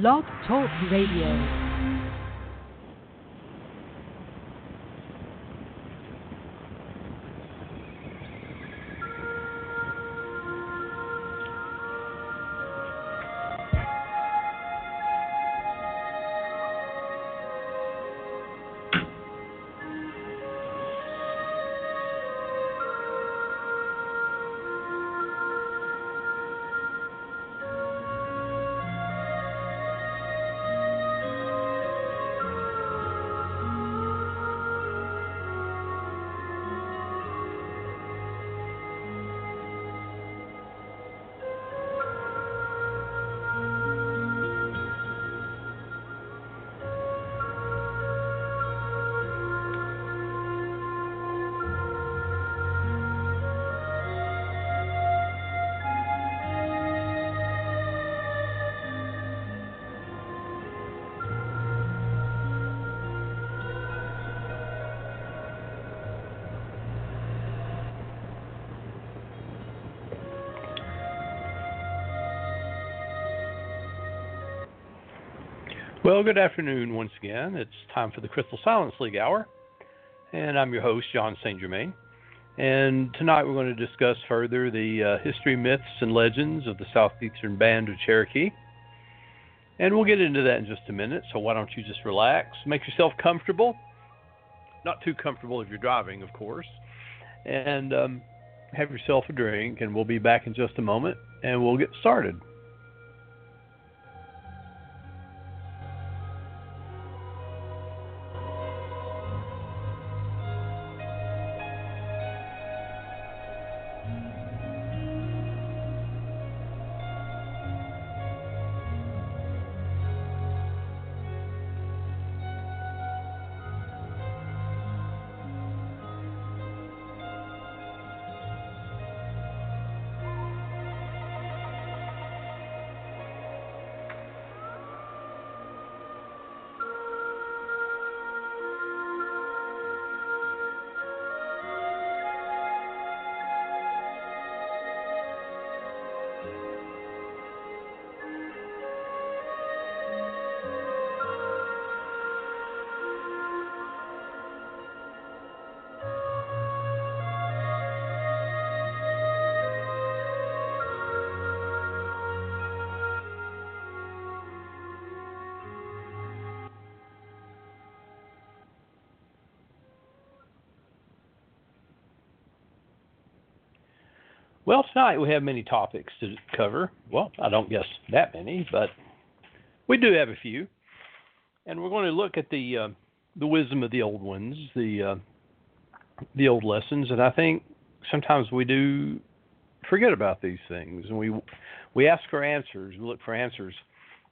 Blog Talk Radio. Well, good afternoon once again. It's time for the Crystal Silence League Hour, and I'm your host, Jon St. Germain. And tonight we're going to discuss further the uh, history, myths, and legends of the Southeastern Band of Cherokee. And we'll get into that in just a minute, so why don't you just relax, make yourself comfortable, not too comfortable if you're driving, of course, and um, have yourself a drink, and we'll be back in just a moment, and we'll get started. Well, tonight we have many topics to cover. Well, I don't guess that many, but we do have a few, and we're going to look at the uh, the wisdom of the old ones, the uh, the old lessons, and I think sometimes we do forget about these things, and we we ask for answers, we look for answers,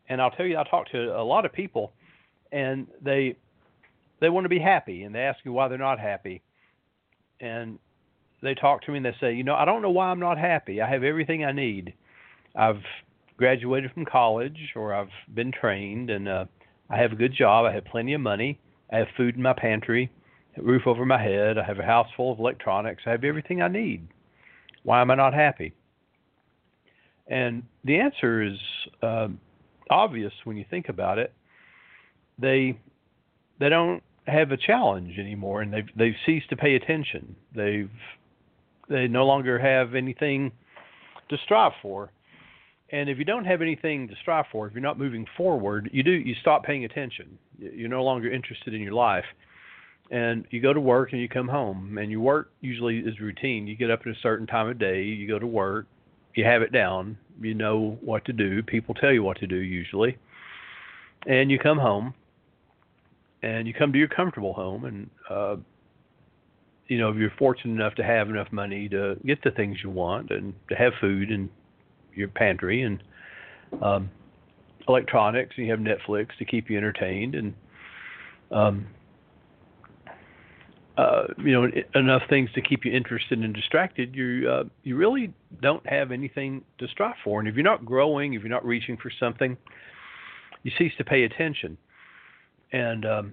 and I'll tell you, I talk to a lot of people, and they they want to be happy, and they ask you why they're not happy, and they talk to me and they say, you know, I don't know why I'm not happy. I have everything I need. I've graduated from college or I've been trained and uh, I have a good job. I have plenty of money. I have food in my pantry, a roof over my head. I have a house full of electronics. I have everything I need. Why am I not happy? And the answer is uh, obvious when you think about it. They they don't have a challenge anymore, and they've they've ceased to pay attention. They've they no longer have anything to strive for. And if you don't have anything to strive for, if you're not moving forward, you do you stop paying attention. You're no longer interested in your life. And you go to work and you come home and your work usually is routine. You get up at a certain time of day, you go to work, you have it down, you know what to do. People tell you what to do usually. And you come home and you come to your comfortable home and uh you know, if you're fortunate enough to have enough money to get the things you want and to have food in your pantry and um, electronics, and you have Netflix to keep you entertained, and um, uh, you know, enough things to keep you interested and distracted, you uh, you really don't have anything to strive for. And if you're not growing, if you're not reaching for something, you cease to pay attention. And um,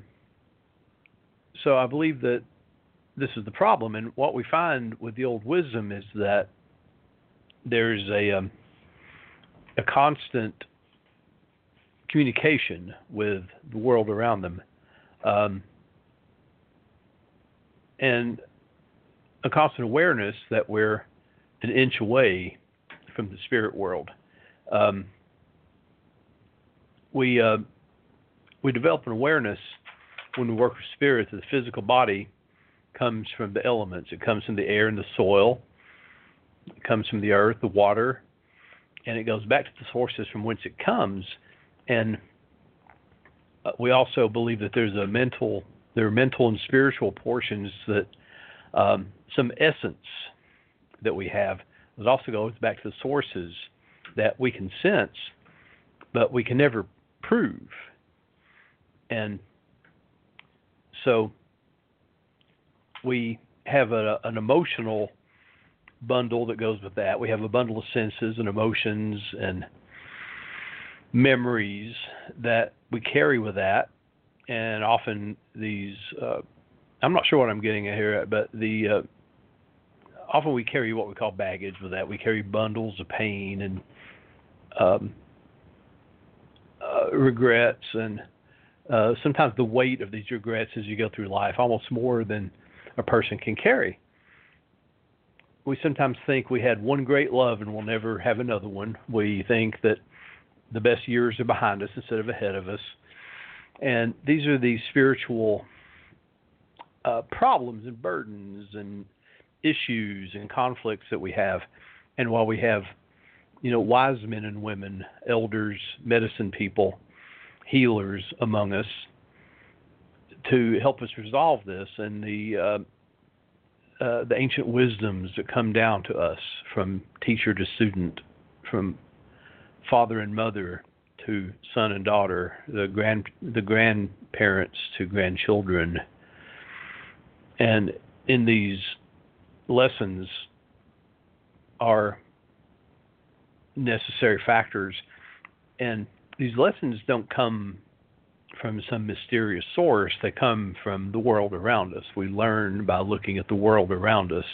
so I believe that this is the problem. And what we find with the old wisdom is that there's a um, a constant communication with the world around them, um, and a constant awareness that we're an inch away from the spirit world. Um, we uh, we develop an awareness when we work with spirit that the physical body comes from the elements. It comes from the air and the soil. It comes from the earth, the water, and it goes back to the sources from whence it comes. And uh, we also believe that there's a mental, there are mental and spiritual portions that um, some essence that we have that also goes back to the sources that we can sense, but we can never prove. And so we have a, an emotional bundle that goes with that. We have a bundle of senses and emotions and memories that we carry with that. And often these, uh, I'm not sure what I'm getting at here, but the uh, often we carry what we call baggage with that. We carry bundles of pain and um, uh, regrets and uh, sometimes the weight of these regrets as you go through life, almost more than a person can carry. We sometimes think we had one great love and we'll never have another one. We think that the best years are behind us instead of ahead of us. And these are these spiritual uh, problems and burdens and issues and conflicts that we have. And while we have, you know, wise men and women, elders, medicine people, healers among us to help us resolve this and the uh, uh, the ancient wisdoms that come down to us from teacher to student, from father and mother to son and daughter, the grand the grandparents to grandchildren, and in these lessons are necessary factors. And these lessons don't come from some mysterious source. They come from the world around us. We learn by looking at the world around us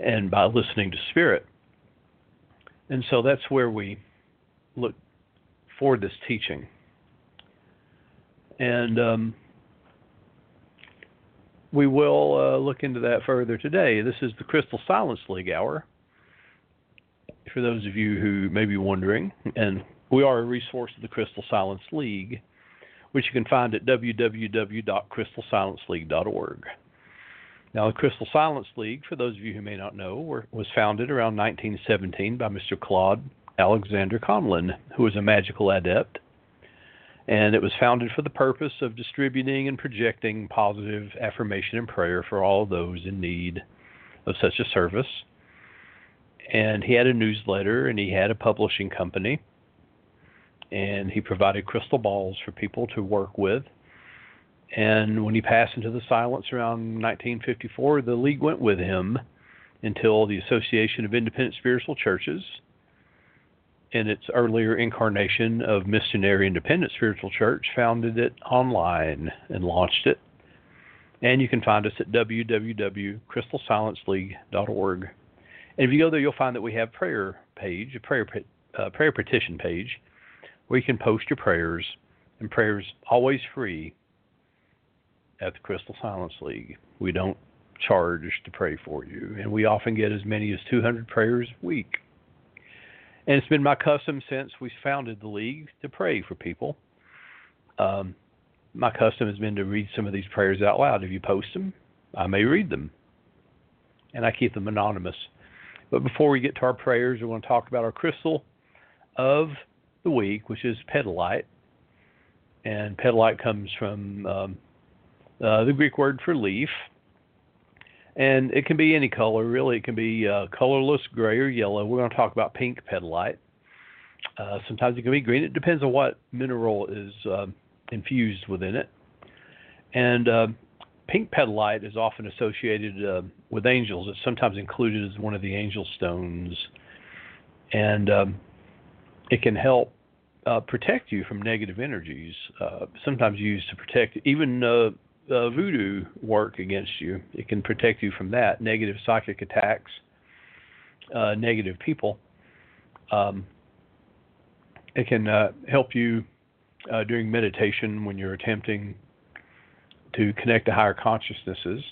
and by listening to spirit. And so that's where we look for this teaching. And um, we will uh, look into that further today. This is the Crystal Silence League Hour. For those of you who may be wondering, and we are a resource of the Crystal Silence League, which you can find at www.crystalsilenceleague.org. Now, the Crystal Silence League, for those of you who may not know, were, was founded around 1917 by Mr. Claude Alexander Conlin, who was a magical adept. And it was founded for the purpose of distributing and projecting positive affirmation and prayer for all those in need of such a service. And he had a newsletter and he had a publishing company and he provided crystal balls for people to work with. And when he passed into the silence around 1954, the league went with him until the Association of Independent Spiritual Churches, in its earlier incarnation of Missionary Independent Spiritual Church, founded it online and launched it. And you can find us at www.crystalsilenceleague.org. And if you go there, you'll find that we have prayer page, a prayer uh, prayer petition page, where you can post your prayers, and prayers always free at the Crystal Silence League. We don't charge to pray for you, and we often get as many as 200 prayers a week. And it's been my custom since we founded the league to pray for people. Um, my custom has been to read some of these prayers out loud. If you post them, I may read them, and I keep them anonymous. But before we get to our prayers, we want to talk about our crystal of the week, which is petalite. And petalite comes from um, uh, the Greek word for leaf. And it can be any color, really. It can be uh, colorless, gray, or yellow. We're going to talk about pink petalite. Uh, sometimes it can be green. It depends on what mineral is uh, infused within it. And uh, pink petalite is often associated uh, with angels. It's sometimes included as one of the angel stones. And um, it can help uh, protect you from negative energies. Uh, sometimes used to protect even uh, uh, voodoo work against you. It can protect you from that negative psychic attacks, uh, negative people. Um, it can uh, help you during meditation when you're attempting to connect to higher consciousnesses.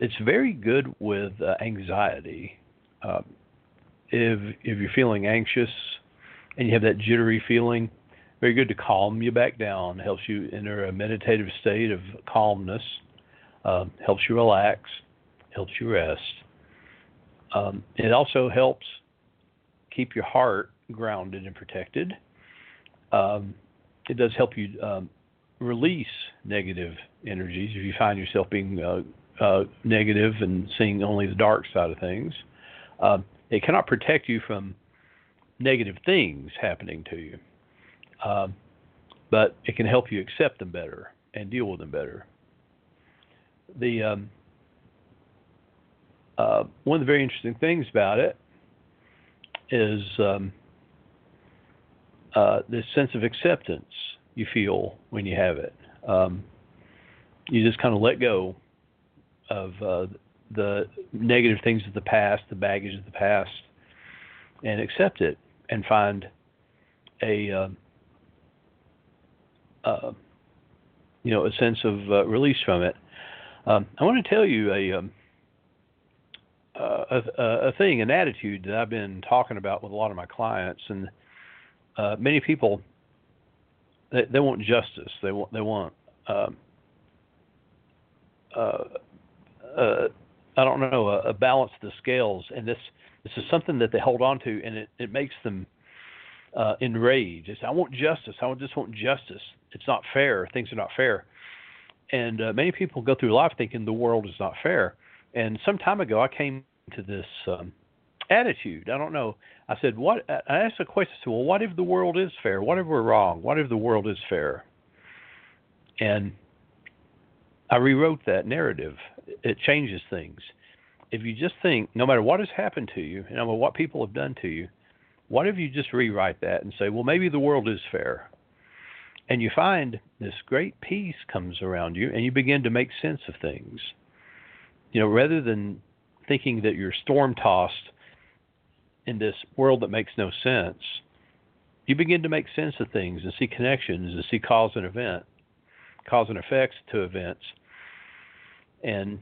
It's very good with anxiety. Uh, if if you're feeling anxious and you have that jittery feeling, very good to calm you back down. Helps you enter a meditative state of calmness. Uh, helps you relax. Helps you rest. Um, it also helps keep your heart grounded and protected. Um, it does help you um, release negative energies if you find yourself being uh, uh, negative and seeing only the dark side of things. Um, it cannot protect you from negative things happening to you, um, but it can help you accept them better and deal with them better. The um, uh, one of the very interesting things about it is um, uh, this sense of acceptance you feel when you have it. Um, you just kind of let go of uh, the negative things of the past, the baggage of the past, and accept it and find a uh, uh, you know a sense of uh, release from it. Um, I want to tell you a, um, a, a thing, an attitude that I've been talking about with a lot of my clients, and uh, many people they, they want justice. They want they want um, uh, uh, I don't know a, a balance of the scales, and this this is something that they hold on to, and it, it makes them uh, enraged. It's I want justice. I just want justice. It's not fair. Things are not fair, and uh, many people go through life thinking the world is not fair. And some time ago, I came to this um, attitude. I don't know. I said, what? I asked a question. I said, well, what if the world is fair? What if we're wrong? What if the world is fair? And I rewrote that narrative. It changes things. If you just think, no matter what has happened to you, no matter what people have done to you, what if you just rewrite that and say, well, maybe the world is fair? And you find this great peace comes around you, and you begin to make sense of things. You know, rather than thinking that you're storm tossed in this world that makes no sense, you begin to make sense of things and see connections and see cause and event, cause and effects to events. And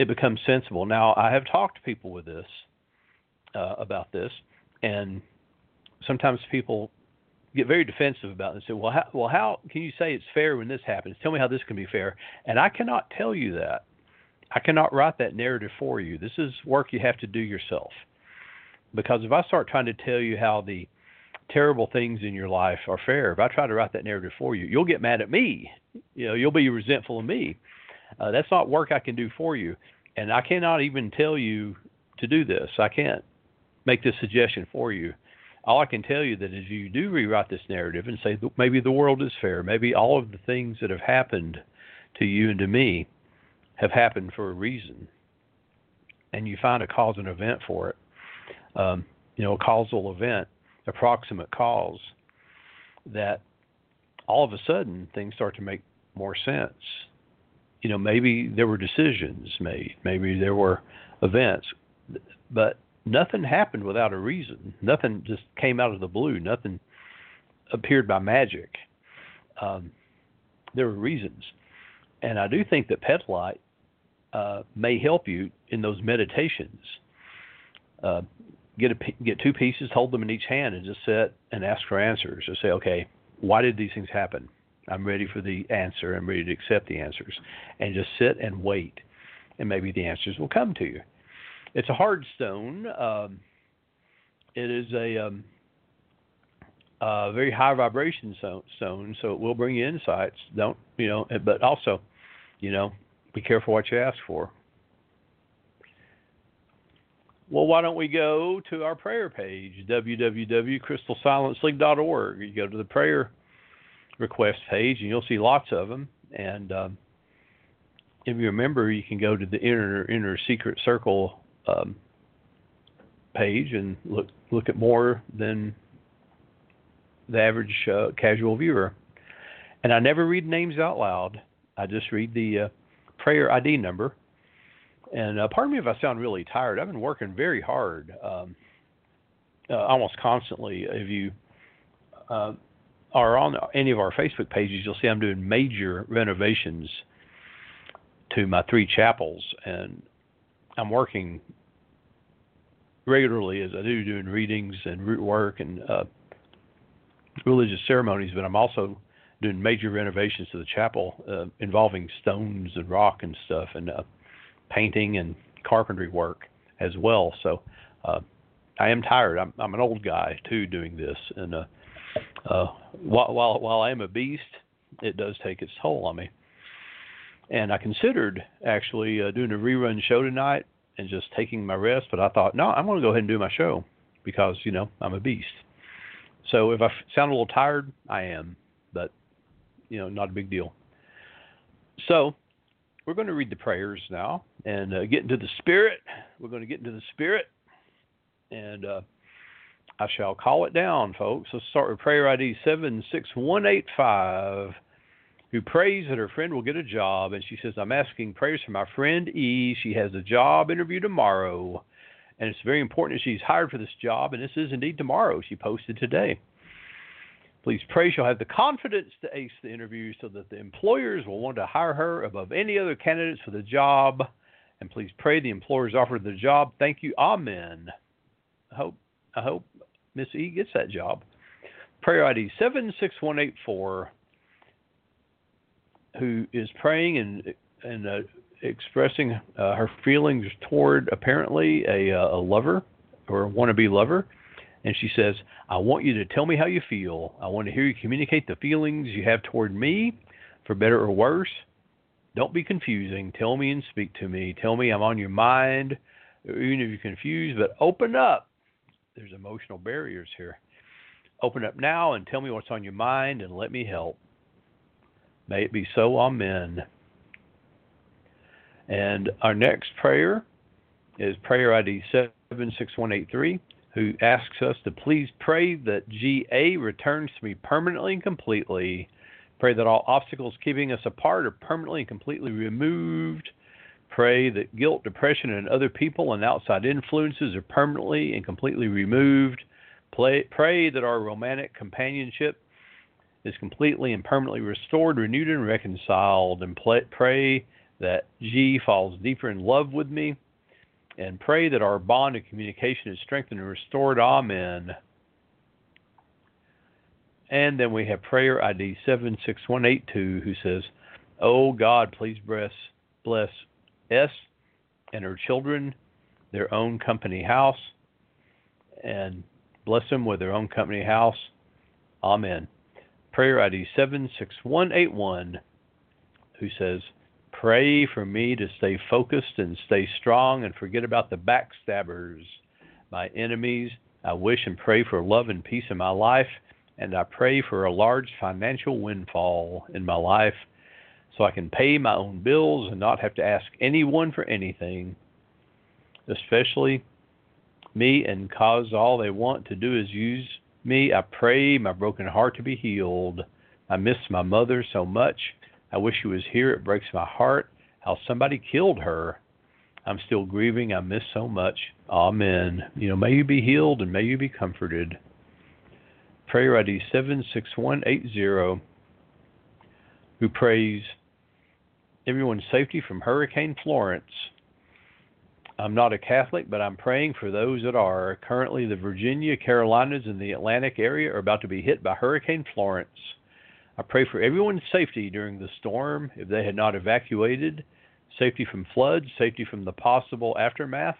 it becomes sensible. Now, I have talked to people with this, uh, about this, and sometimes people get very defensive about it and say, well how, well, how can you say it's fair when this happens? Tell me how this can be fair. And I cannot tell you that. I cannot write that narrative for you. This is work you have to do yourself. Because if I start trying to tell you how the terrible things in your life are fair, if I try to write that narrative for you, you'll get mad at me. You know, you'll be resentful of me. Uh, that's not work I can do for you, and I cannot even tell you to do this. I can't make this suggestion for you. All I can tell you that is you do rewrite this narrative and say maybe the world is fair, maybe all of the things that have happened to you and to me have happened for a reason, and you find a cause and event for it. Um, you know, a causal event, approximate cause, that all of a sudden things start to make more sense. You know, maybe there were decisions made, maybe there were events, but nothing happened without a reason. Nothing just came out of the blue. Nothing appeared by magic. Um, there were reasons, and I do think that Petalite uh, may help you in those meditations. Uh, get a get two pieces, hold them in each hand, and just sit and ask for answers. Just say, okay, why did these things happen? I'm ready for the answer. I'm ready to accept the answers, and just sit and wait, and maybe the answers will come to you. It's a hard stone. Um, it is a um, uh, very high vibration stone, so it will bring you insights. Don't you know? But also, you know, be careful what you ask for. Well, why don't we go to our prayer page, www.crystalsilenceleague.org. You go to the prayer request page, and you'll see lots of them. And um, if you remember, you can go to the inner inner secret circle um, page and look look at more than the average uh, casual viewer. And I never read names out loud. I just read the uh, prayer ID number. And uh, pardon me if I sound really tired. I've been working very hard. Um, uh, almost constantly, if you uh, are on any of our Facebook pages, you'll see I'm doing major renovations to my three chapels, and I'm working regularly as I do, doing readings and root work and uh, religious ceremonies. But I'm also doing major renovations to the chapel uh, involving stones and rock and stuff, and uh, painting and carpentry work as well. So uh, I am tired. I'm, I'm an old guy too doing this, and uh, while, while while I am a beast, it does take its toll on me. And I considered actually uh, doing a rerun show tonight and just taking my rest, but I thought, no, I'm going to go ahead and do my show because you know I'm a beast. So if I sound a little tired, I am, but you know, not a big deal. So we're going to read the prayers now and uh, get into the spirit. We're going to get into the spirit, and uh, I shall call it down, folks. Let's start with prayer ID seven six one eight five, who prays that her friend will get a job, and she says, "I'm asking prayers for my friend E. She has a job interview tomorrow." And it's very important that she's hired for this job, and this is indeed tomorrow. She posted today. Please pray she'll have the confidence to ace the interview so that the employers will want to hire her above any other candidates for the job. And please pray the employers offer the job. Thank you. Amen. I hope I hope Miss E gets that job. Prayer ID seven six one eight four, who is praying and and uh, expressing uh, her feelings toward apparently a, uh, a lover or a wannabe lover and she says, I want you to tell me how you feel. I want to hear you communicate the feelings you have toward me, for better or worse. Don't be confusing. Tell me and speak to me. Tell me I'm on your mind, even if you're confused, but open up. There's emotional barriers here. Open up now and tell me what's on your mind and let me help. May it be so. Amen. And our next prayer is prayer ID 76183 who asks us to please pray that GA returns to me permanently and completely. Pray that all obstacles keeping us apart are permanently and completely removed. Pray that guilt, depression, and other people and outside influences are permanently and completely removed. Pray, pray that our romantic companionship is completely and permanently restored, renewed, and reconciled. And play, pray that G falls deeper in love with me and pray that our bond of communication is strengthened and restored. Amen. And then we have prayer ID 76182 who says, Oh God, please bless, bless S and her children, their own company house, and bless them with their own company house. Amen. Prayer ID 76181 who says, Pray for me to stay focused and stay strong and forget about the backstabbers, my enemies. I wish and pray for love and peace in my life, and I pray for a large financial windfall in my life so I can pay my own bills and not have to ask anyone for anything, especially me, and cause all they want to do is use me. I pray my broken heart to be healed. I miss my mother so much. I wish she was here. It breaks my heart how somebody killed her. I'm still grieving. I miss so much. Amen. You know, may you be healed and may you be comforted. Prayer ID 76180, who prays everyone's safety from Hurricane Florence. I'm not a Catholic, but I'm praying for those that are. Currently, the Virginia, Carolinas, and the Atlantic area are about to be hit by Hurricane Florence. I pray for everyone's safety during the storm if they had not evacuated, safety from floods, safety from the possible aftermath.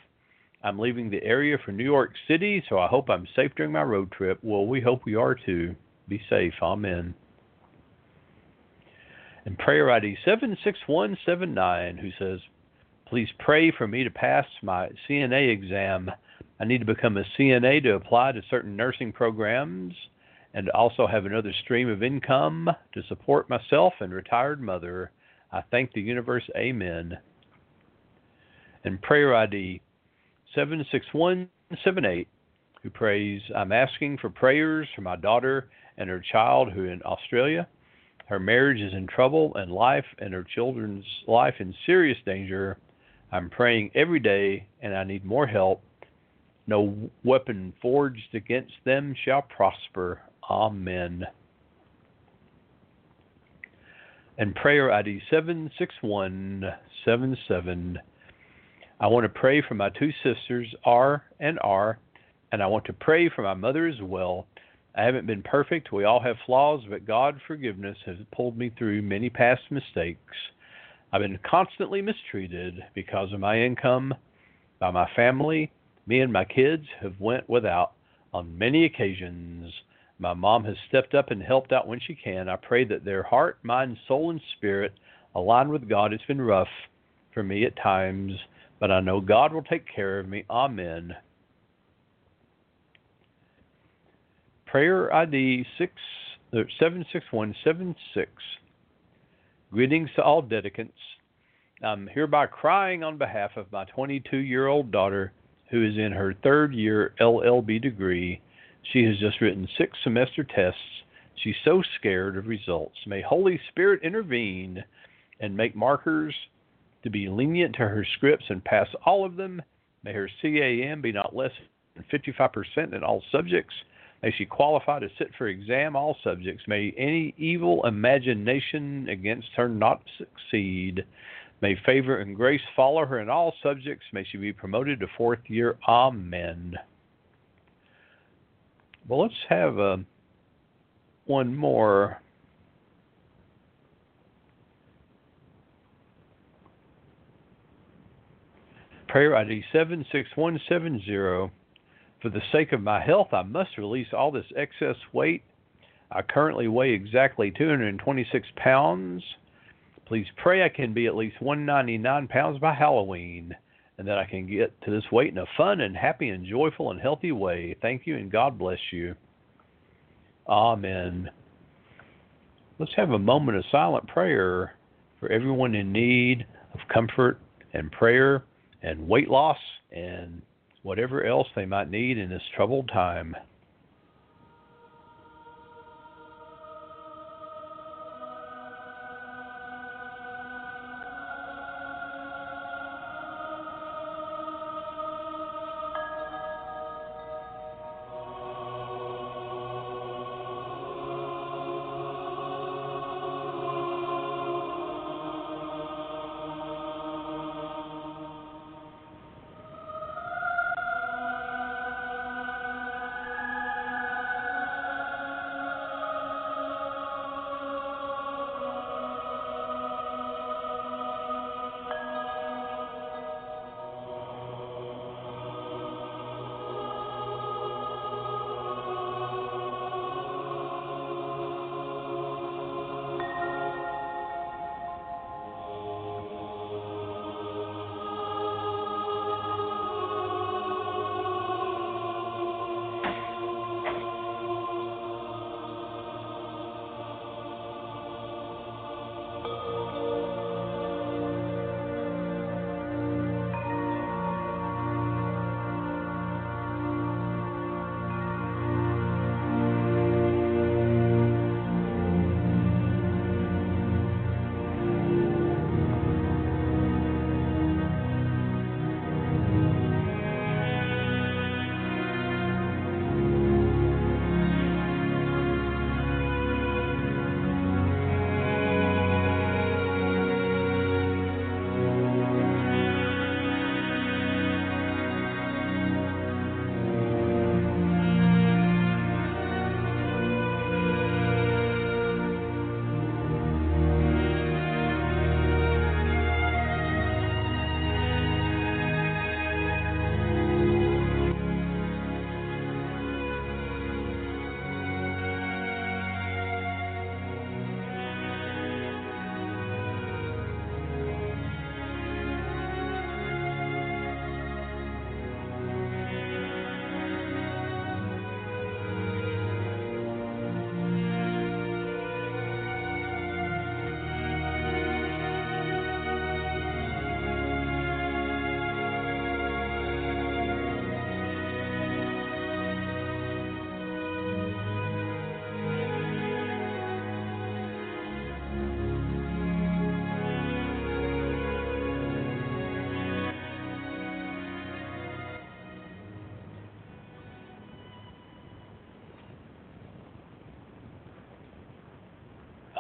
I'm leaving the area for New York City, so I hope I'm safe during my road trip. Well, we hope we are too. Be safe. Amen. And prayer ID 76179, who says, Please pray for me to pass my CNA exam. I need to become a CNA to apply to certain nursing programs and also have another stream of income to support myself and retired mother. I thank the universe. Amen. And prayer ID 76178, who prays, I'm asking for prayers for my daughter and her child who in Australia. Her marriage is in trouble and life and her children's life in serious danger. I'm praying every day and I need more help No weapon forged against them shall prosper. Amen. And prayer ID 76177. I want to pray for my two sisters, R and R, and I want to pray for my mother as well. I haven't been perfect. We all have flaws, but God's forgiveness has pulled me through many past mistakes. I've been constantly mistreated because of my income by my family. Me and my kids have went without on many occasions. My mom has stepped up and helped out when she can. I pray that their heart, mind, soul, and spirit align with God. It's been rough for me at times, but I know God will take care of me. Amen. Prayer ID 6, uh, 76176. Greetings to all dedicants. I'm hereby crying on behalf of my 22 year old daughter who is in her third year LLB degree. She has just written six semester tests. She's so scared of results. May Holy Spirit intervene and make markers to be lenient to her scripts and pass all of them. May her CAM be not less than 55% in all subjects. May she qualify to sit for exam all subjects. May any evil imagination against her not succeed. May favor and grace follow her in all subjects. May she be promoted to fourth year. Amen. Well, let's have uh, one more. Prayer ID 76170. For the sake of my health, I must release all this excess weight. I currently weigh exactly 226 pounds. Please pray I can be at least 199 pounds by Halloween and that I can get to this weight in a fun and happy and joyful and healthy way. Thank you and God bless you. Amen. Let's have a moment of silent prayer for everyone in need of comfort and prayer and weight loss and whatever else they might need in this troubled time.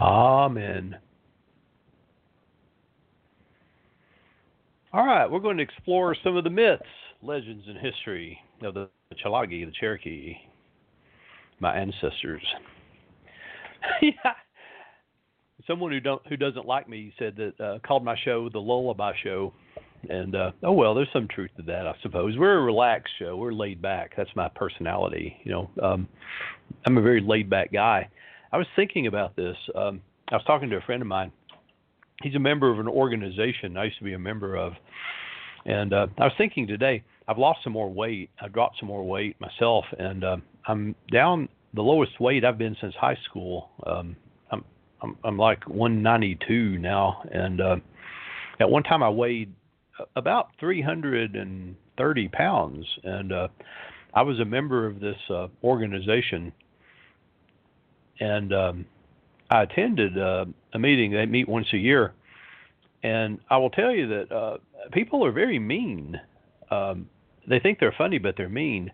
Amen. All right, we're going to explore some of the myths, legends, and history of the Tsalagi, the Cherokee, my ancestors. yeah. Someone who don't who doesn't like me said that uh, called my show the Lullaby Show, and uh, oh well, there's some truth to that, I suppose. We're a relaxed show. We're laid back. That's my personality. You know, um, I'm a very laid back guy. I was thinking about this. Um, I was talking to a friend of mine. He's a member of an organization I used to be a member of, and uh, I was thinking today. I've lost some more weight. I dropped some more weight myself, and uh, I'm down the lowest weight I've been since high school. Um, I'm I'm I'm like 192 now, and uh, at one time I weighed about 330 pounds, and uh, I was a member of this uh, organization, and um, I attended uh, a meeting. They meet once a year, and I will tell you that uh, people are very mean. Um, they think they're funny, but they're mean.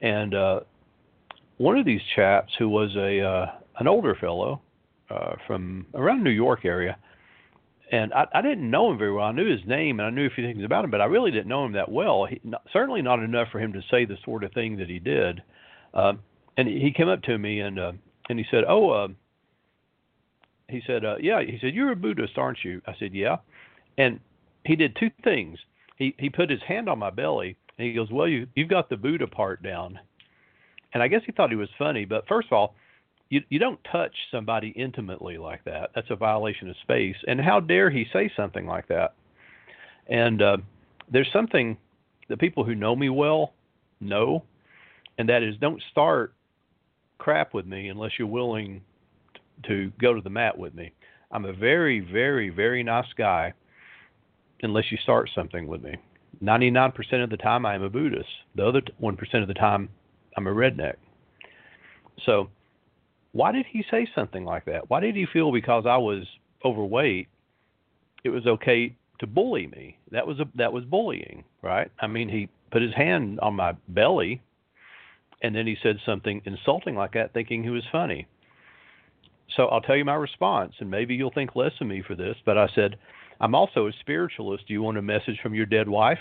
And uh, one of these chaps, who was a uh, an older fellow uh, from around New York area, and I, I didn't know him very well. I knew his name and I knew a few things about him, but I really didn't know him that well. He, not, certainly not enough for him to say the sort of thing that he did. Uh, and he came up to me and uh, and he said, "Oh, uh, he said, uh, yeah." He said, "You're a Buddhist, aren't you?" I said, "Yeah." And he did two things. He he put his hand on my belly and he goes, "Well, you you've got the Buddha part down." And I guess he thought he was funny, but first of all, you you don't touch somebody intimately like that. That's a violation of space. And how dare he say something like that? And uh, there's something that people who know me well know, and that is don't start crap with me unless you're willing to go to the mat with me. I'm a very, very, very nice guy unless you start something with me. 99% of the time, I am a Buddhist. The other 1% of the time, I'm a redneck. So why did he say something like that? Why did he feel because I was overweight, it was okay to bully me? That was a, that was bullying, right? I mean, he put his hand on my belly, and then he said something insulting like that, thinking he was funny. So I'll tell you my response, and maybe you'll think less of me for this, but I said, I'm also a spiritualist. Do you want a message from your dead wife?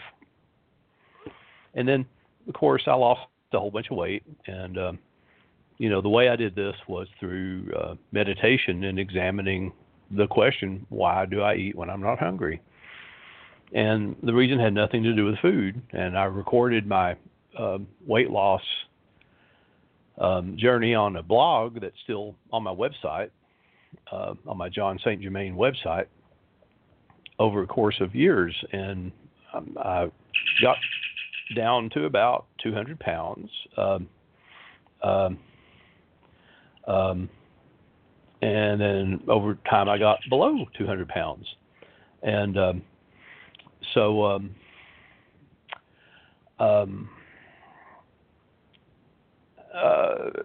And then, of course, I lost a whole bunch of weight, and um, you know, the way I did this was through uh, meditation and examining the question, why do I eat when I'm not hungry? And the reason had nothing to do with food. And I recorded my uh, weight loss um, journey on a blog that's still on my website, uh, on my Jon St. Germain website, over a course of years. And um, I got down to about 200 pounds. Um, um um, and then over time, I got below 200 pounds. And um, so um, um, uh,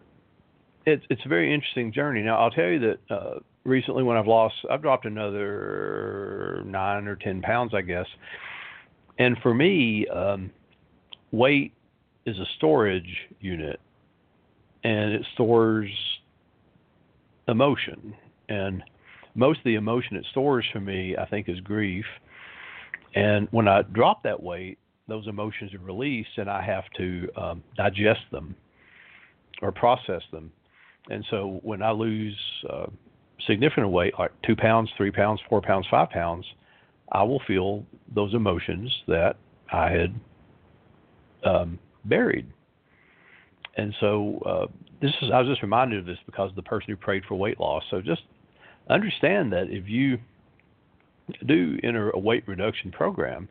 it's it's a very interesting journey. Now I'll tell you that uh, recently when I've lost, I've dropped another nine or ten pounds, I guess. And for me, um, weight is a storage unit, and it stores emotion. And most of the emotion it stores for me, I think, is grief. And when I drop that weight, those emotions are released, and I have to um, digest them or process them. And so when I lose uh, significant weight, like two pounds, three pounds, four pounds, five pounds, I will feel those emotions that I had um, buried. And so uh, this is I was just reminded of this because of the person who prayed for weight loss. So just understand that if you do enter a weight reduction program,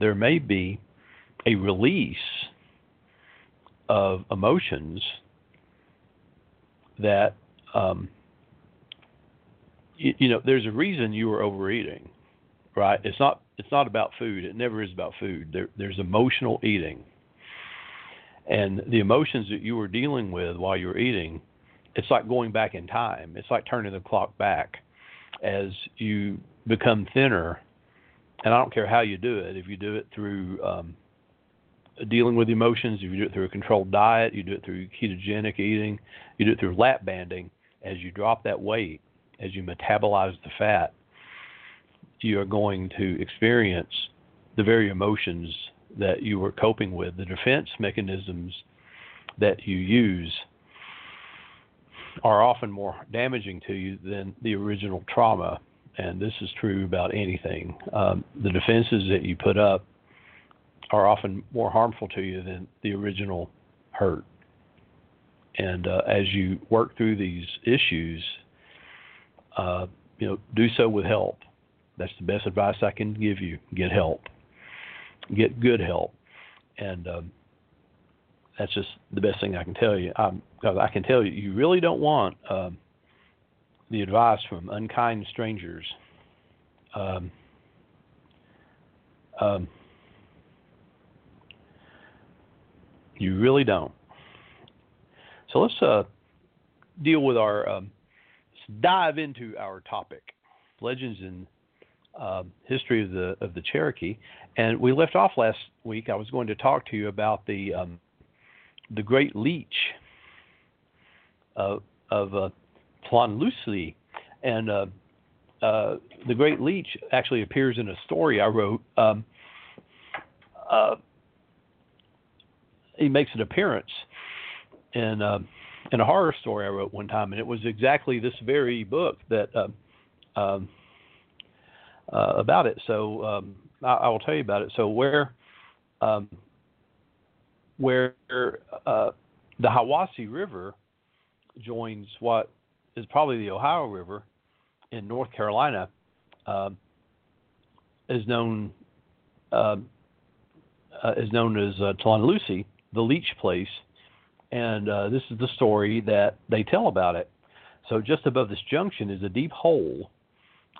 there may be a release of emotions that um, you, you know there's a reason you were overeating right it's not it's not about food it never is about food there, there's emotional eating and the emotions that you were dealing with while you were eating, it's like going back in time. It's like turning the clock back as you become thinner. And I don't care how you do it. If you do it through um, dealing with emotions, if you do it through a controlled diet, you do it through ketogenic eating, you do it through lap banding. As you drop that weight, as you metabolize the fat, you are going to experience the very emotions that you were coping with, the defense mechanisms that you use are often more damaging to you than the original trauma. And this is true about anything. Um, the defenses that you put up are often more harmful to you than the original hurt. And uh, as you work through these issues, uh, you know, do so with help. That's the best advice I can give you. Get help. Get good help. And um, that's just the best thing I can tell you. I, I can tell you, you really don't want um, the advice from unkind strangers. Um, um, you really don't. So let's uh, deal with our, um, let's dive into our topic, legends and uh, history of the of the Cherokee. And we left off last week. I was going to talk to you about the um, the Great Leech of, of uh, And uh, uh, the Great Leech actually appears in a story I wrote. Um, uh, he makes an appearance in uh, in a horror story I wrote one time, and it was exactly this very book that uh, um, uh, about it. So um, I, I, will tell you about it. So where um, where uh, the Hiwassee River joins what is probably the Ohio River in North Carolina, uh, is known uh, uh, is known as uh, the leech place, and uh, this is the story that they tell about it. So just above this junction is a deep hole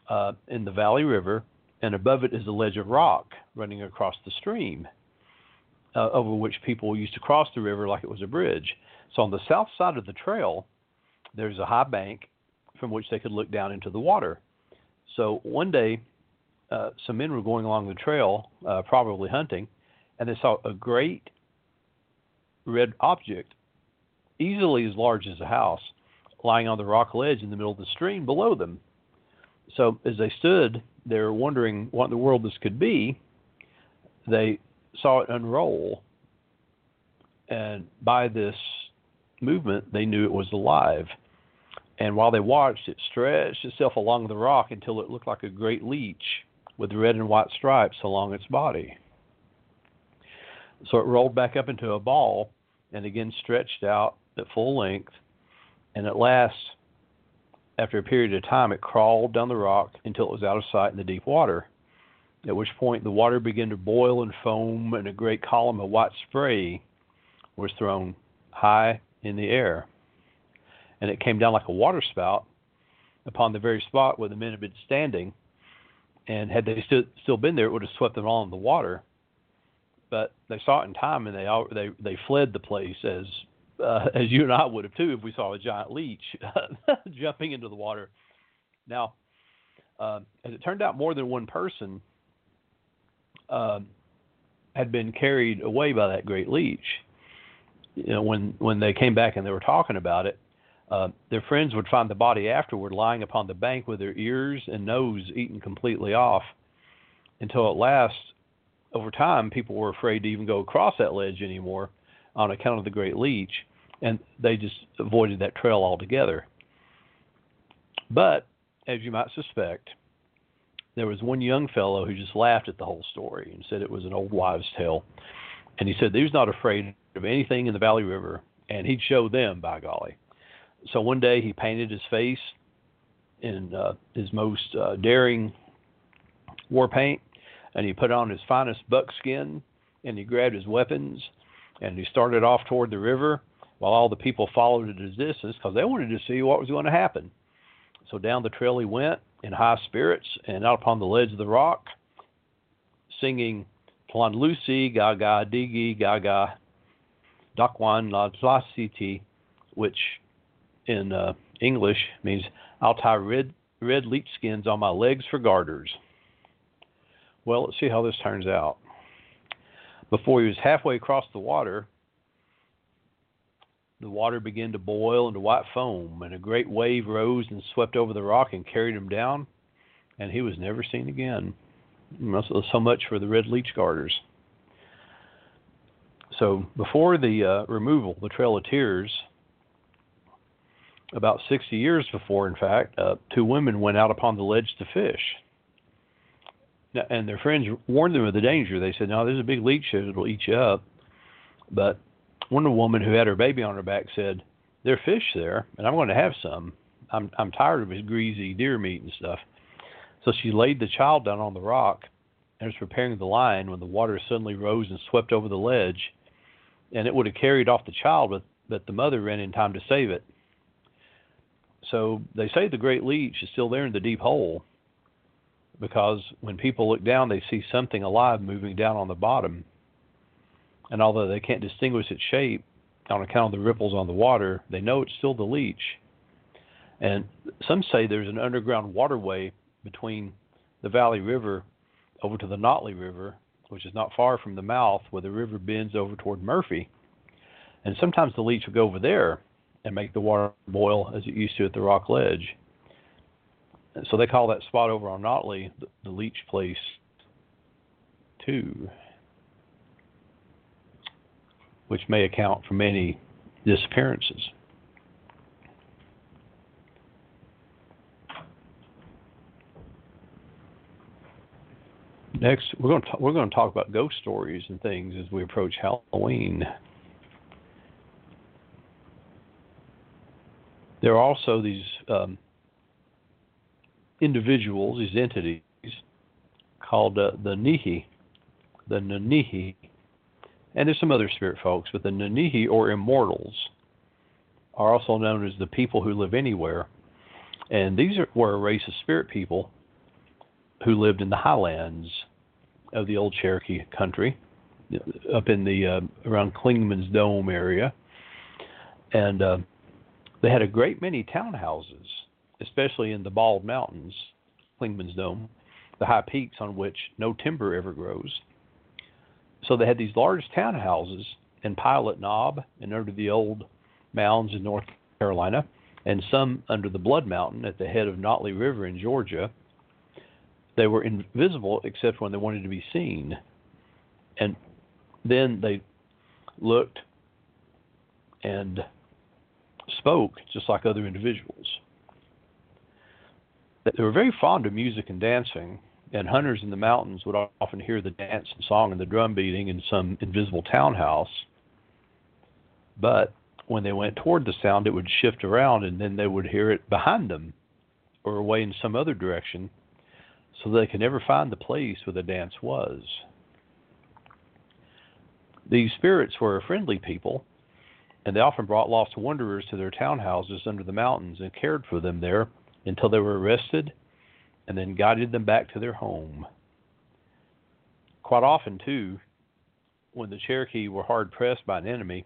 uh, in the Valley River, and above it is a ledge of rock running across the stream uh, over which people used to cross the river like it was a bridge. So on the south side of the trail, there's a high bank from which they could look down into the water. So one day, uh, some men were going along the trail, uh, probably hunting, and they saw a great red object, easily as large as a house, lying on the rock ledge in the middle of the stream below them. So as they stood there wondering what in the world this could be, they saw it unroll, and by this movement, they knew it was alive. And while they watched, it stretched itself along the rock until it looked like a great leech with red and white stripes along its body. So it rolled back up into a ball and again stretched out at full length. And at last, after a period of time, it crawled down the rock until it was out of sight in the deep water at which point the water began to boil and foam, and a great column of white spray was thrown high in the air. And it came down like a waterspout upon the very spot where the men had been standing. And had they still still been there, it would have swept them all in the water. But they saw it in time, and they all, they they fled the place as uh, as you and I would have too if we saw a giant leech jumping into the water. Now, uh, as it turned out, more than one person uh, had been carried away by that great leech. You know, when when they came back and they were talking about it, uh, their friends would find the body afterward lying upon the bank with their ears and nose eaten completely off. Until at last, over time, people were afraid to even go across that ledge anymore on account of the great leech, and they just avoided that trail altogether. But as you might suspect, there was one young fellow who just laughed at the whole story and said it was an old wives' tale. And he said he was not afraid of anything in the Valley River, and he'd show them, by golly. So one day he painted his face in uh, his most uh, daring war paint, and he put on his finest buckskin, and he grabbed his weapons, and he started off toward the river while all the people followed at a distance because they wanted to see what was going to happen. So down the trail he went, in high spirits and out upon the ledge of the rock, singing Plan Lucy, Gaga, Digi, Gaga, Dakwan, La City, which in uh, English means I'll tie red, red leech skins on my legs for garters. Well, let's see how this turns out. Before he was halfway across the water, the water began to boil into white foam, and a great wave rose and swept over the rock and carried him down, and he was never seen again. So much for the red leech garters. So before the uh, removal, the Trail of Tears, about 60 years before, in fact, uh, two women went out upon the ledge to fish. And their friends warned them of the danger. They said, "No, there's a big leech here that'll eat you up." But one woman who had her baby on her back said, "There are fish there, and I'm going to have some. I'm I'm tired of this greasy deer meat and stuff." So she laid the child down on the rock and was preparing the line when the water suddenly rose and swept over the ledge, and it would have carried off the child, but but the mother ran in time to save it. So they say the great leech is still there in the deep hole because when people look down, they see something alive moving down on the bottom and although they can't distinguish its shape on account of the ripples on the water, they know it's still the leech. And some say there's an underground waterway between the Valley River over to the Nottely River, which is not far from the mouth where the river bends over toward Murphy. And sometimes the leech will go over there and make the water boil as it used to at the rock ledge. So they call that spot over on Nottely the, the leech place too which may account for many disappearances. Next, we're going to talk, we're going to talk about ghost stories and things as we approach Halloween. There are also these um, individuals, these entities, called uh, the Nihi, the Nanihi, and there's some other spirit folks, but the Nanihi or immortals are also known as the people who live anywhere. And these are, were a race of spirit people who lived in the highlands of the old Cherokee country, up in the uh, around Clingman's Dome area, and uh, they had a great many townhouses, especially in the Bald Mountains, Clingman's Dome, the high peaks on which no timber ever grows. So they had these large townhouses in Pilot Knob and under the old mounds in North Carolina, and some under the Blood Mountain at the head of Nottely River in Georgia. They were invisible except when they wanted to be seen. And then they looked and spoke just like other individuals. They were very fond of music and dancing, and hunters in the mountains would often hear the dance and song and the drum beating in some invisible townhouse. But when they went toward the sound, it would shift around, and then they would hear it behind them or away in some other direction, so they could never find the place where the dance was. These spirits were a friendly people, and they often brought lost wanderers to their townhouses under the mountains and cared for them there until they were arrested and then guided them back to their home. Quite often, too, when the Cherokee were hard pressed by an enemy,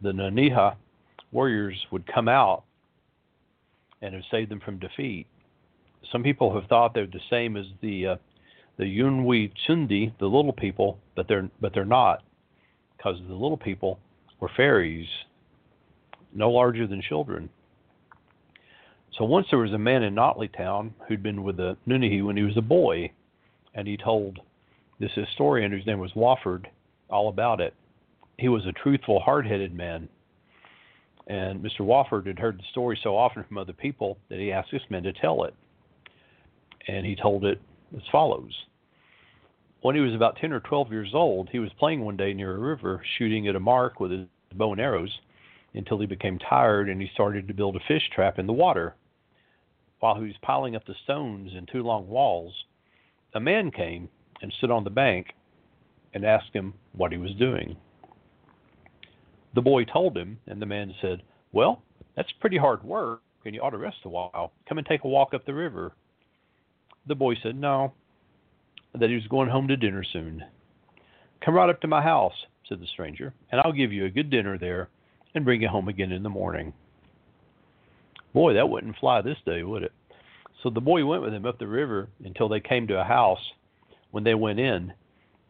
the Naniha warriors would come out and have saved them from defeat. Some people have thought they're the same as the uh, the Yunwi Chundi, the little people, but they're but they're not, because the little people were fairies, no larger than children. So once there was a man in Nottely Town who'd been with the Nunihi when he was a boy, and he told this historian whose name was Wafford all about it. He was a truthful, hard-headed man, and Mr. Wafford had heard the story so often from other people that he asked this man to tell it, and he told it as follows. When he was about 10 or 12 years old, he was playing one day near a river, shooting at a mark with his bow and arrows until he became tired and he started to build a fish trap in the water while he was piling up the stones in two long walls, a man came and stood on the bank and asked him what he was doing. The boy told him, and the man said, Well, that's pretty hard work, and you ought to rest a while. Come and take a walk up the river. The boy said, No, that he was going home to dinner soon. Come right up to my house, said the stranger, and I'll give you a good dinner there and bring you home again in the morning. Boy, that wouldn't fly this day, would it? So the boy went with him up the river until they came to a house. When they went in,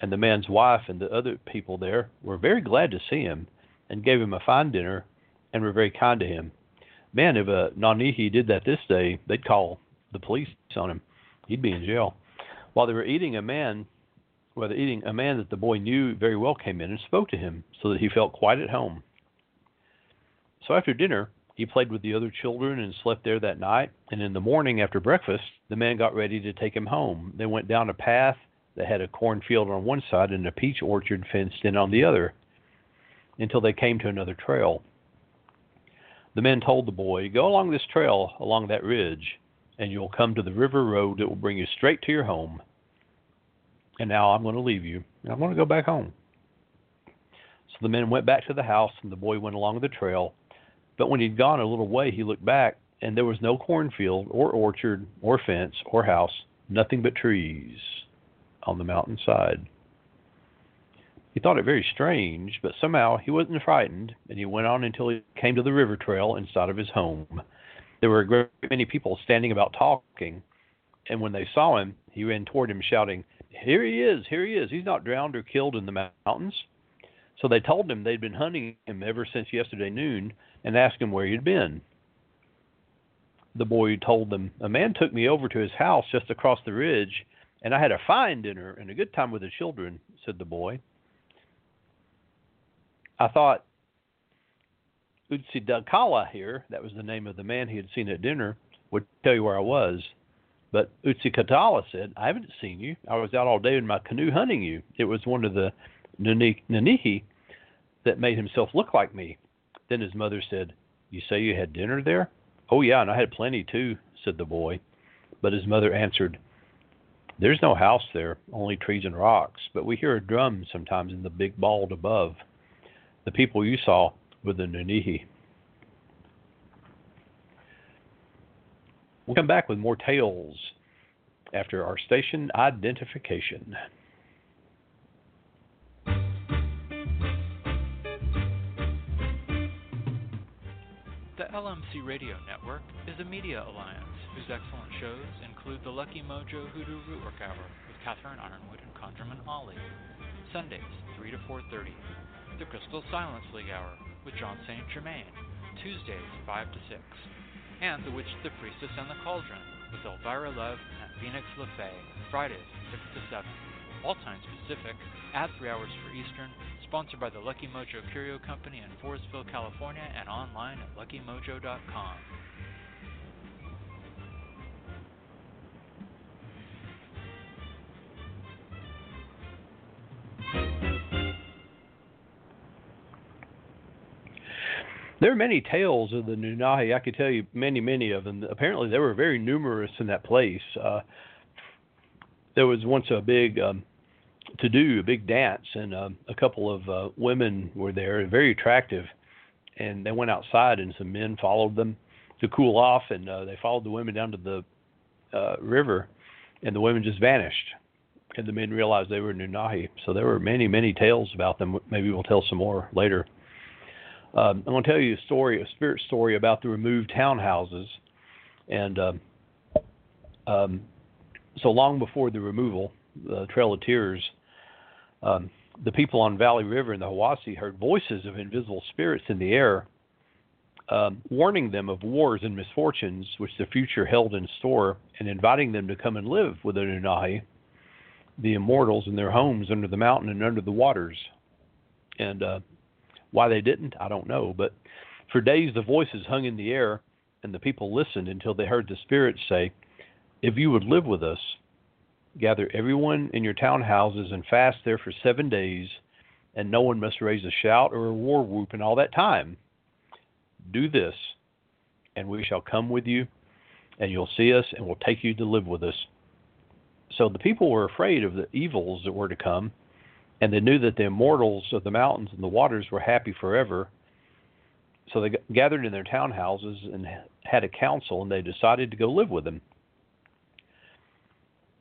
and the man's wife and the other people there were very glad to see him, and gave him a fine dinner and were very kind to him. Man, if uh, a Nanihi did that this day, they'd call the police on him. He'd be in jail. While they were eating, a man, while they eating, a man that the boy knew very well came in and spoke to him, so that he felt quite at home. So after dinner, he played with the other children and slept there that night. And in the morning after breakfast, the man got ready to take him home. They went down a path that had a cornfield on one side and a peach orchard fenced in on the other until they came to another trail. The men told the boy, Go along this trail along that ridge, and you'll come to the river road that will bring you straight to your home. And now I'm going to leave you. I'm going to go back home. So the men went back to the house, and the boy went along the trail. But when he'd gone a little way, he looked back, and there was no cornfield, or orchard, or fence, or house, nothing but trees on the mountainside. He thought it very strange, but somehow he wasn't frightened, and he went on until he came to the river trail inside of his home. There were a great many people standing about talking, and when they saw him, he ran toward him, shouting, Here he is! Here he is! He's not drowned or killed in the mountains. So they told him they'd been hunting him ever since yesterday noon and asked him where he'd been. The boy told them, A man took me over to his house just across the ridge, and I had a fine dinner and a good time with the children, said the boy. I thought Utsi Utsidakala here, that was the name of the man he had seen at dinner, would tell you where I was. But Utsi Utsikatala said, I haven't seen you. I was out all day in my canoe hunting you. It was one of the Nanihi that made himself look like me. Then his mother said, You say you had dinner there? Oh, yeah, and I had plenty too, said the boy. But his mother answered, There's no house there, only trees and rocks, but we hear a drum sometimes in the big bald above. The people you saw were the Nunihi. We'll come back with more tales after our station identification. LMC Radio Network is a media alliance whose excellent shows include the Lucky Mojo Hoodoo Rootwork Hour with Catherine Yronwode and Conjurman Ollie, Sundays 3 to 4:30 the Crystal Silence League Hour with Jon St. Germain, Tuesdays 5 to 6, and The Witch, the Priestess, and the Cauldron with Elvira Love and Phoenix LeFae, Fridays 6 to 7, all times Pacific, at 3 hours for Eastern, sponsored by the Lucky Mojo Curio Company in Forestville, California, and online at luckymojo.com. There are many tales of the Nunahi. I could tell you many, many of them. Apparently, they were very numerous in that place. Uh, there was once a big um, to do, a big dance, and uh, a couple of uh, women were there, very attractive, and they went outside, and some men followed them to cool off, and uh, they followed the women down to the uh, river, and the women just vanished, and the men realized they were Nunahi. So there were many, many tales about them. Maybe we'll tell some more later. Um, I'm going to tell you a story, a spirit story about the removed townhouses, and um, um, so long before the removal, the Trail of Tears, um, the people on Valley River in the Hiwassee heard voices of invisible spirits in the air, um, warning them of wars and misfortunes which the future held in store, and inviting them to come and live with the Nunahi, the immortals, in their homes under the mountain and under the waters. And uh, why they didn't, I don't know. But for days the voices hung in the air, and the people listened until they heard the spirits say, If you would live with us, gather everyone in your townhouses and fast there for seven days, and no one must raise a shout or a war whoop in all that time. Do this, and we shall come with you, and you'll see us, and we'll take you to live with us. So the people were afraid of the evils that were to come, and they knew that the immortals of the mountains and the waters were happy forever. So they gathered in their townhouses and had a council, and they decided to go live with them.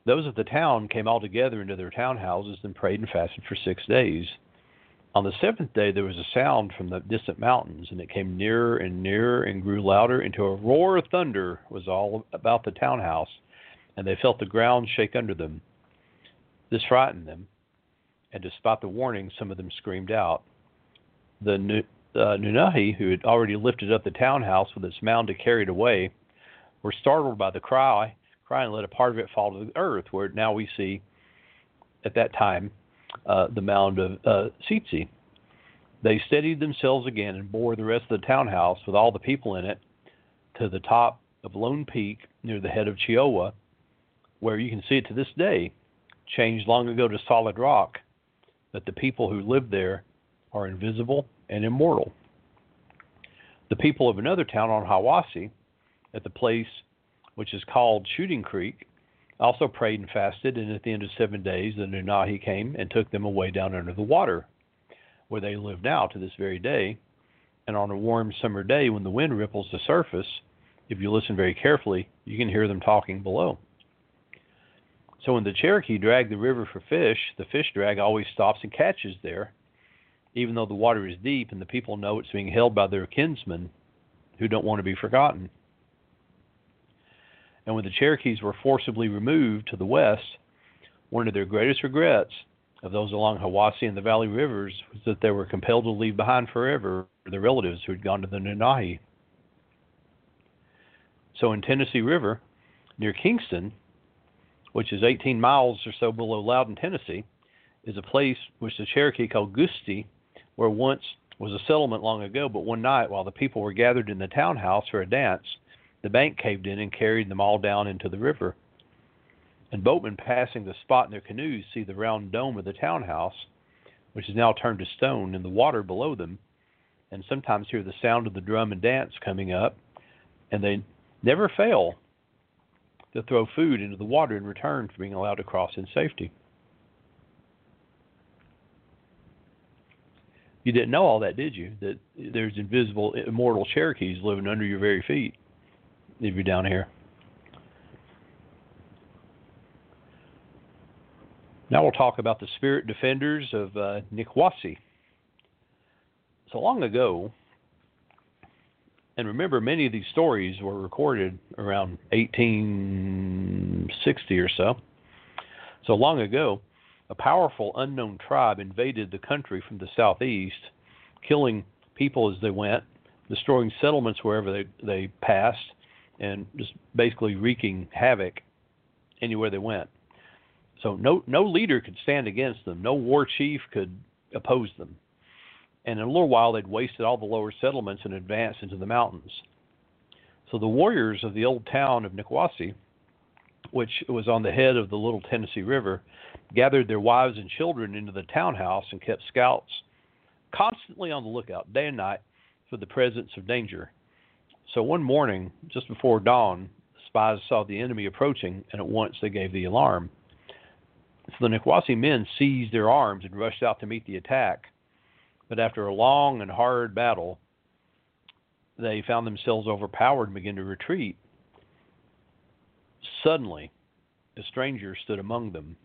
Those of the town came all together into their townhouses and prayed and fasted for six days. On the seventh day, there was a sound from the distant mountains, and it came nearer and nearer and grew louder until a roar of thunder was all about the townhouse, and they felt the ground shake under them. This frightened them, and despite the warning, some of them screamed out. The uh, Nunahi, who had already lifted up the townhouse with its mound to carry it away, were startled by the cry, cry and let a part of it fall to the earth, where now we see at that time uh, the mound of uh. They steadied themselves again and bore the rest of the townhouse with all the people in it to the top of Lone Peak near the head of Cheoah, where you can see it to this day, changed long ago to solid rock, that the people who live there are invisible and immortal. The people of another town on Hiwassee, at the place which is called Shooting Creek, also prayed and fasted, and at the end of seven days the Nunahi came and took them away down under the water, where they live now to this very day. And on a warm summer day, when the wind ripples the surface, if you listen very carefully, you can hear them talking below. So when the Cherokee drag the river for fish, the fish drag always stops and catches there, even though the water is deep and the people know it's being held by their kinsmen who don't want to be forgotten. And when the Cherokees were forcibly removed to the west, one of their greatest regrets of those along Hiwassee and the Valley Rivers was that they were compelled to leave behind forever their relatives who had gone to the Nunahi. So in Tennessee River, near Kingston, which is 18 miles or so below Loudon, Tennessee, is a place which the Cherokee called Goosty, where once was a settlement long ago, but one night while the people were gathered in the townhouse for a dance, the bank caved in and carried them all down into the river. And boatmen passing the spot in their canoes see the round dome of the townhouse, which is now turned to stone, in the water below them, and sometimes hear the sound of the drum and dance coming up, and they never fail to throw food into the water in return for being allowed to cross in safety. You didn't know all that, did you? That there's invisible, immortal Cherokees living under your very feet if you're down here. Now we'll talk about the spirit defenders of uh, Nikwasi. So long ago, and remember, many of these stories were recorded around 1860 or so. So long ago, a powerful unknown tribe invaded the country from the southeast, killing people as they went, destroying settlements wherever they, they passed, and just basically wreaking havoc anywhere they went. So no no leader could stand against them. No war chief could oppose them and in a little while they'd wasted all the lower settlements and advanced into the mountains. So the warriors of the old town of Nikwasi, which was on the head of the Little Tennessee River, gathered their wives and children into the townhouse and kept scouts constantly on the lookout, day and night, for the presence of danger. So one morning, just before dawn, spies saw the enemy approaching, and at once they gave the alarm. So the Nikwasi men seized their arms and rushed out to meet the attack. But after a long and hard battle, they found themselves overpowered and began to retreat. Suddenly, a stranger stood among them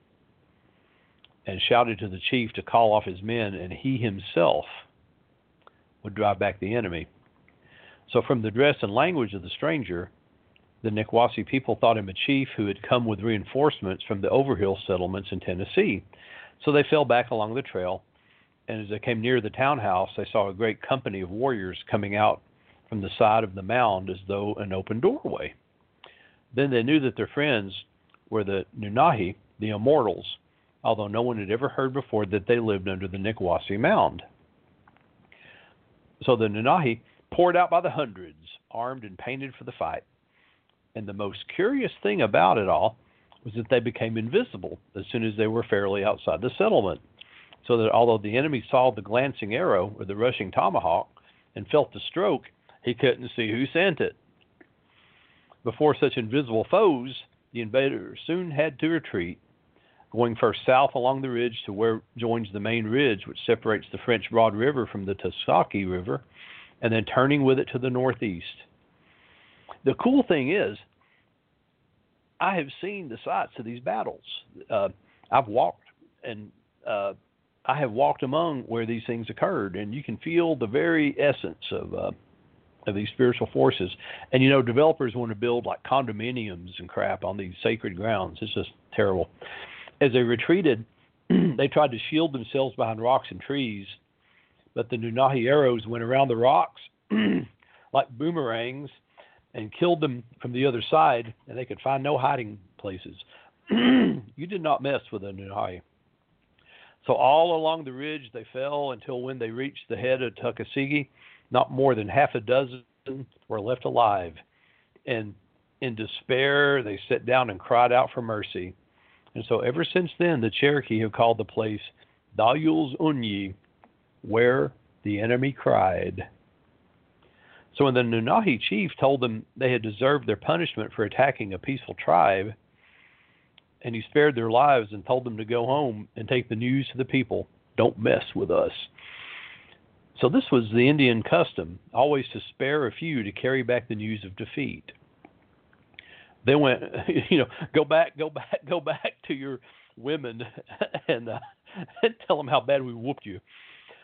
and shouted to the chief to call off his men, and he himself would drive back the enemy. So, from the dress and language of the stranger, the Nikwasi people thought him a chief who had come with reinforcements from the Overhill settlements in Tennessee. So they fell back along the trail and as they came near the townhouse, they saw a great company of warriors coming out from the side of the mound as though an open doorway. Then they knew that their friends were the Nunahi, the immortals, although no one had ever heard before that they lived under the Nikwasi mound. So the Nunahi poured out by the hundreds, armed and painted for the fight. And the most curious thing about it all was that they became invisible as soon as they were fairly outside the settlement so that although the enemy saw the glancing arrow or the rushing tomahawk and felt the stroke, he couldn't see who sent it. Before such invisible foes, the invaders soon had to retreat, going first south along the ridge to where joins the main ridge which separates the French Broad River from the Tuckasegee River, and then turning with it to the northeast. The cool thing is, I have seen the sites of these battles. Uh, I've walked and uh, I have walked among where these things occurred, and you can feel the very essence of uh, of these spiritual forces. And you know, developers want to build like condominiums and crap on these sacred grounds. It's just terrible. As they retreated, they tried to shield themselves behind rocks and trees, but the Nunahi arrows went around the rocks like boomerangs and killed them from the other side, and they could find no hiding places. you did not mess with the Nunahi. So all along the ridge they fell until when they reached the head of Tuckasegee, not more than half a dozen were left alive. And in despair, they sat down and cried out for mercy. And so ever since then, the Cherokee have called the place Dayul's Unyi, where the enemy cried. So when the Nunahi chief told them they had deserved their punishment for attacking a peaceful tribe, and he spared their lives and told them to go home and take the news to the people, don't mess with us. So this was the Indian custom, always to spare a few to carry back the news of defeat. They went, you know, go back, go back, go back to your women and, uh, and tell them how bad we whooped you.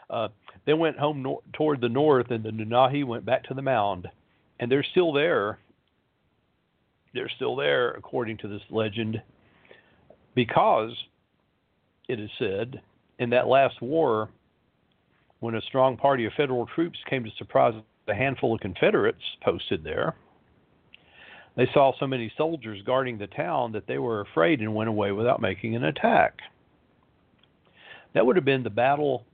Uh, they went home nor- toward the north, and the Nunahi went back to the mound, and they're still there. They're still there, according to this legend, because it is said in that last war, when a strong party of federal troops came to surprise a handful of Confederates posted there, they saw so many soldiers guarding the town that they were afraid and went away without making an attack. That would have been the battle.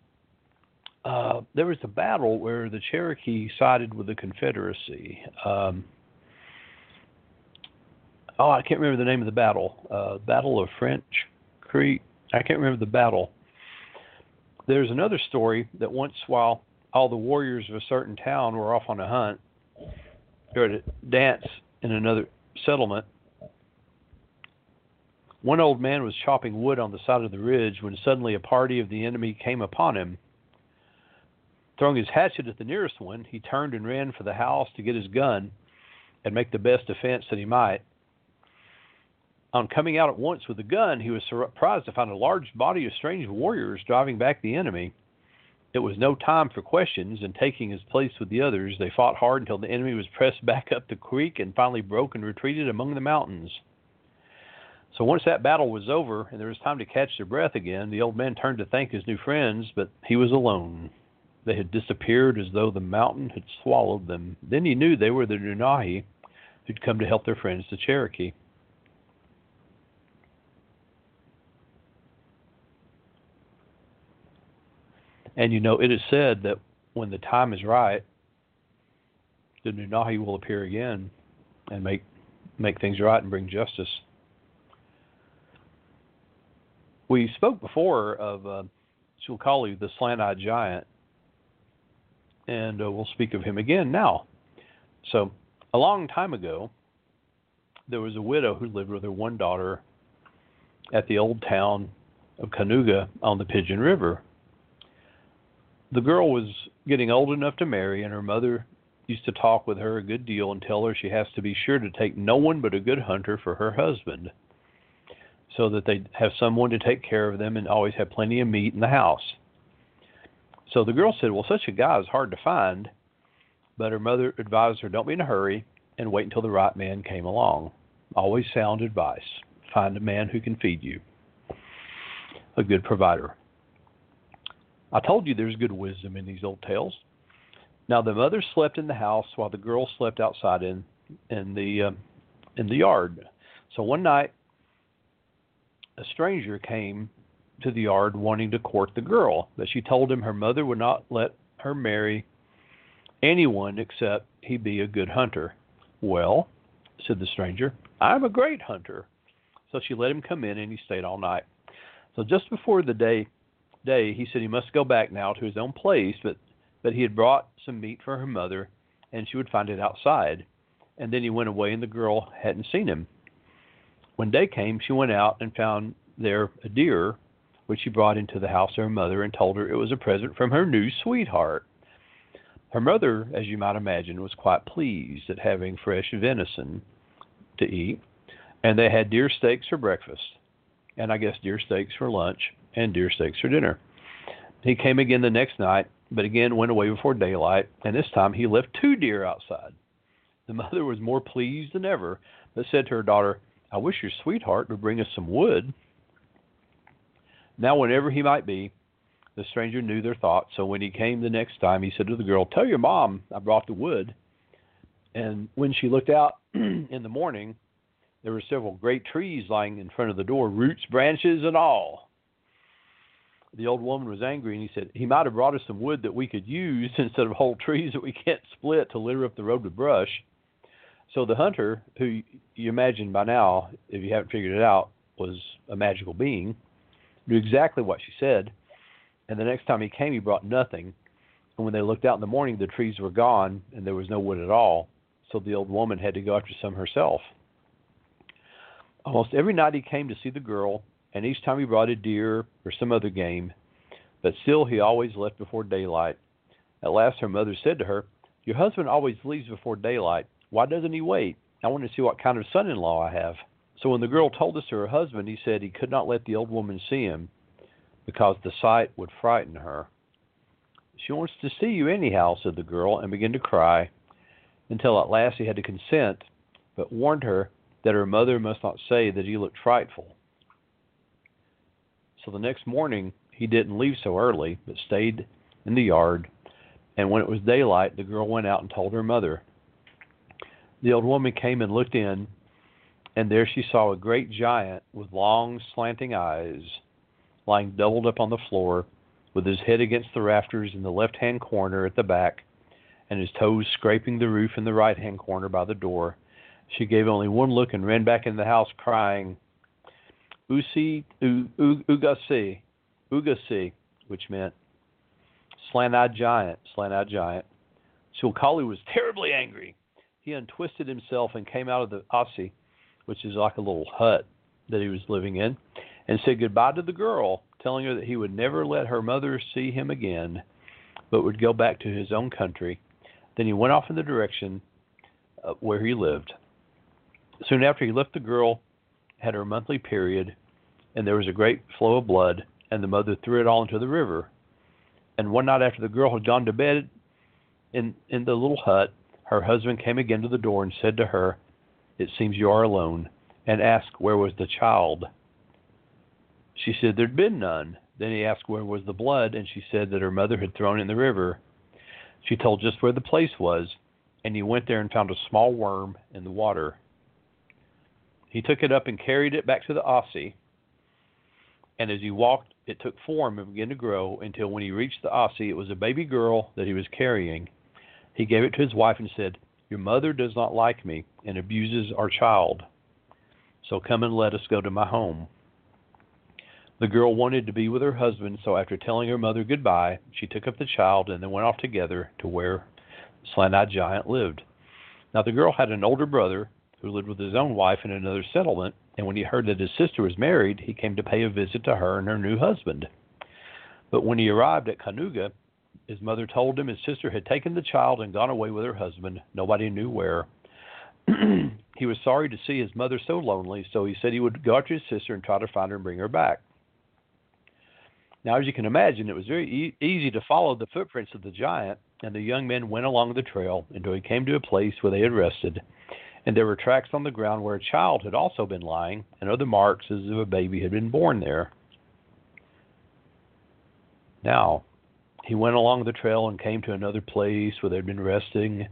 Uh, there was a battle where the Cherokee sided with the Confederacy. Um, oh, I can't remember the name of the battle. Uh, battle of French Creek. I can't remember the battle. There's another story that once, while all the warriors of a certain town were off on a hunt, or at a dance in another settlement, one old man was chopping wood on the side of the ridge when suddenly a party of the enemy came upon him. Throwing his hatchet at the nearest one, he turned and ran for the house to get his gun and make the best defense that he might. On coming out at once with the gun, he was surprised to find a large body of strange warriors driving back the enemy. It was no time for questions, and taking his place with the others, they fought hard until the enemy was pressed back up the creek and finally broke and retreated among the mountains. So once that battle was over and there was time to catch their breath again, the old man turned to thank his new friends, but he was alone. They had disappeared as though the mountain had swallowed them. Then he knew they were the Nunahi who'd come to help their friends, the Cherokee. And you know, it is said that when the time is right, the Nunahi will appear again and make make things right and bring justice. We spoke before of uh, the slant-eyed giant, and uh, we'll speak of him again now. So, a long time ago, there was a widow who lived with her one daughter at the old town of Kanuga on the Pigeon River the girl was getting old enough to marry, and her mother used to talk with her a good deal and tell her she has to be sure to take no one but a good hunter for her husband, so that they'd have someone to take care of them and always have plenty of meat in the house. So the girl said, Well, such a guy is hard to find, but her mother advised her, Don't be in a hurry and wait until the right man came along. Always sound advice. Find a man who can feed you, a good provider. I told you there's good wisdom in these old tales. Now the mother slept in the house while the girl slept outside in in the uh, in the yard. So one night, a stranger came to the yard wanting to court the girl, but she told him her mother would not let her marry anyone except he be a good hunter. Well, said the stranger, I'm a great hunter. So she let him come in and he stayed all night. So just before the day day, he said he must go back now to his own place, but but he had brought some meat for her mother, and she would find it outside. And then he went away, and the girl hadn't seen him. When day came, she went out and found there a deer, which she brought into the house of her mother, and told her it was a present from her new sweetheart. Her mother, as you might imagine, was quite pleased at having fresh venison to eat, and they had deer steaks for breakfast, and I guess deer steaks for lunch, and deer steaks for dinner. He came again the next night, but again went away before daylight, and this time he left two deer outside. The mother was more pleased than ever, but said to her daughter, I wish your sweetheart would bring us some wood. Now, whenever he might be, The stranger knew their thoughts, so when he came the next time, he said to the girl, Tell your mom I brought the wood. And when she looked out in the morning, there were several great trees lying in front of the door, roots, branches, and all. The old woman was angry, and he said, He might have brought us some wood that we could use instead of whole trees that we can't split to litter up the road with brush. So the hunter, who you imagine by now, if you haven't figured it out, was a magical being, knew exactly what she said. And the next time he came, he brought nothing. And when they looked out in the morning, the trees were gone, and there was no wood at all. So the old woman had to go after some herself. Almost every night he came to see the girl, and each time he brought a deer or some other game, but still he always left before daylight. At last her mother said to her, Your husband always leaves before daylight. Why doesn't he wait? I want to see what kind of son in law I have. So when the girl told this to her husband, he said he could not let the old woman see him because the sight would frighten her. She wants to see you anyhow, said the girl, and began to cry until at last he had to consent, but warned her that her mother must not say that he looked frightful. So the next morning he didn't leave so early, but stayed in the yard. And when it was daylight, the girl went out and told her mother. The old woman came and looked in, and there she saw a great giant with long, slanting eyes, lying doubled up on the floor, with his head against the rafters in the left hand corner at the back, and his toes scraping the roof in the right hand corner by the door. She gave only one look and ran back into the house, crying, Usi Ugasi, Ugasi, which meant slant eyed giant, slant eyed giant. Sulkali was terribly angry. He untwisted himself and came out of the Asi, which is like a little hut that he was living in, and said goodbye to the girl, telling her that he would never let her mother see him again, but would go back to his own country. Then he went off in the direction uh, where he lived. Soon after he left the girl, had her monthly period, and there was a great flow of blood, and the mother threw it all into the river. And one night after the girl had gone to bed in in the little hut, her husband came again to the door and said to her, It seems you are alone, and asked where was the child. She said there'd been none. Then he asked where was the blood, and she said that her mother had thrown it in the river. She told just where the place was, and he went there and found a small worm in the water. He took it up and carried it back to the Asi, and as he walked, it took form and began to grow until when he reached the Asi, it was a baby girl that he was carrying. He gave it to his wife and said, Your mother does not like me and abuses our child. So come and let us go to my home. The girl wanted to be with her husband, so after telling her mother goodbye, she took up the child and they went off together to where Slant Eyed Giant lived. Now the girl had an older brother who lived with his own wife in another settlement, and when he heard that his sister was married, he came to pay a visit to her and her new husband. But when he arrived at Kanuga, his mother told him his sister had taken the child and gone away with her husband, nobody knew where. he was sorry to see his mother so lonely, so he said he would go after his sister and try to find her and bring her back. Now, as you can imagine, it was very e- easy to follow the footprints of the giant, and the young men went along the trail until he came to a place where they had rested and there were tracks on the ground where a child had also been lying, and other marks as if a baby had been born there. Now, he went along the trail and came to another place where they'd been resting,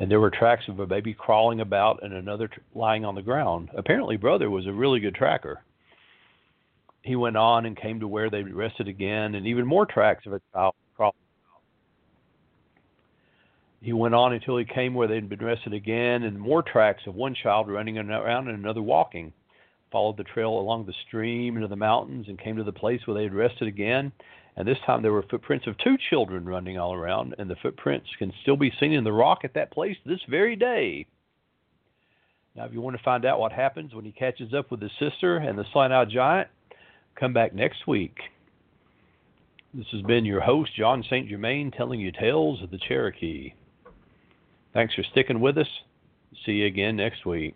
and there were tracks of a baby crawling about and another t- lying on the ground. Apparently, brother was a really good tracker. He went on and came to where they rested again, and even more tracks of a child crawling he went on until he came where they'd been rested again, and more tracks of one child running around and another walking. Followed the trail along the stream into the mountains and came to the place where they had rested again. And this time there were footprints of two children running all around, and the footprints can still be seen in the rock at that place this very day. Now, if you want to find out what happens when he catches up with his sister and the slant eyed giant, come back next week. This has been your host, Jon St. Germain, telling you tales of the Cherokee. Thanks for sticking with us. See you again next week.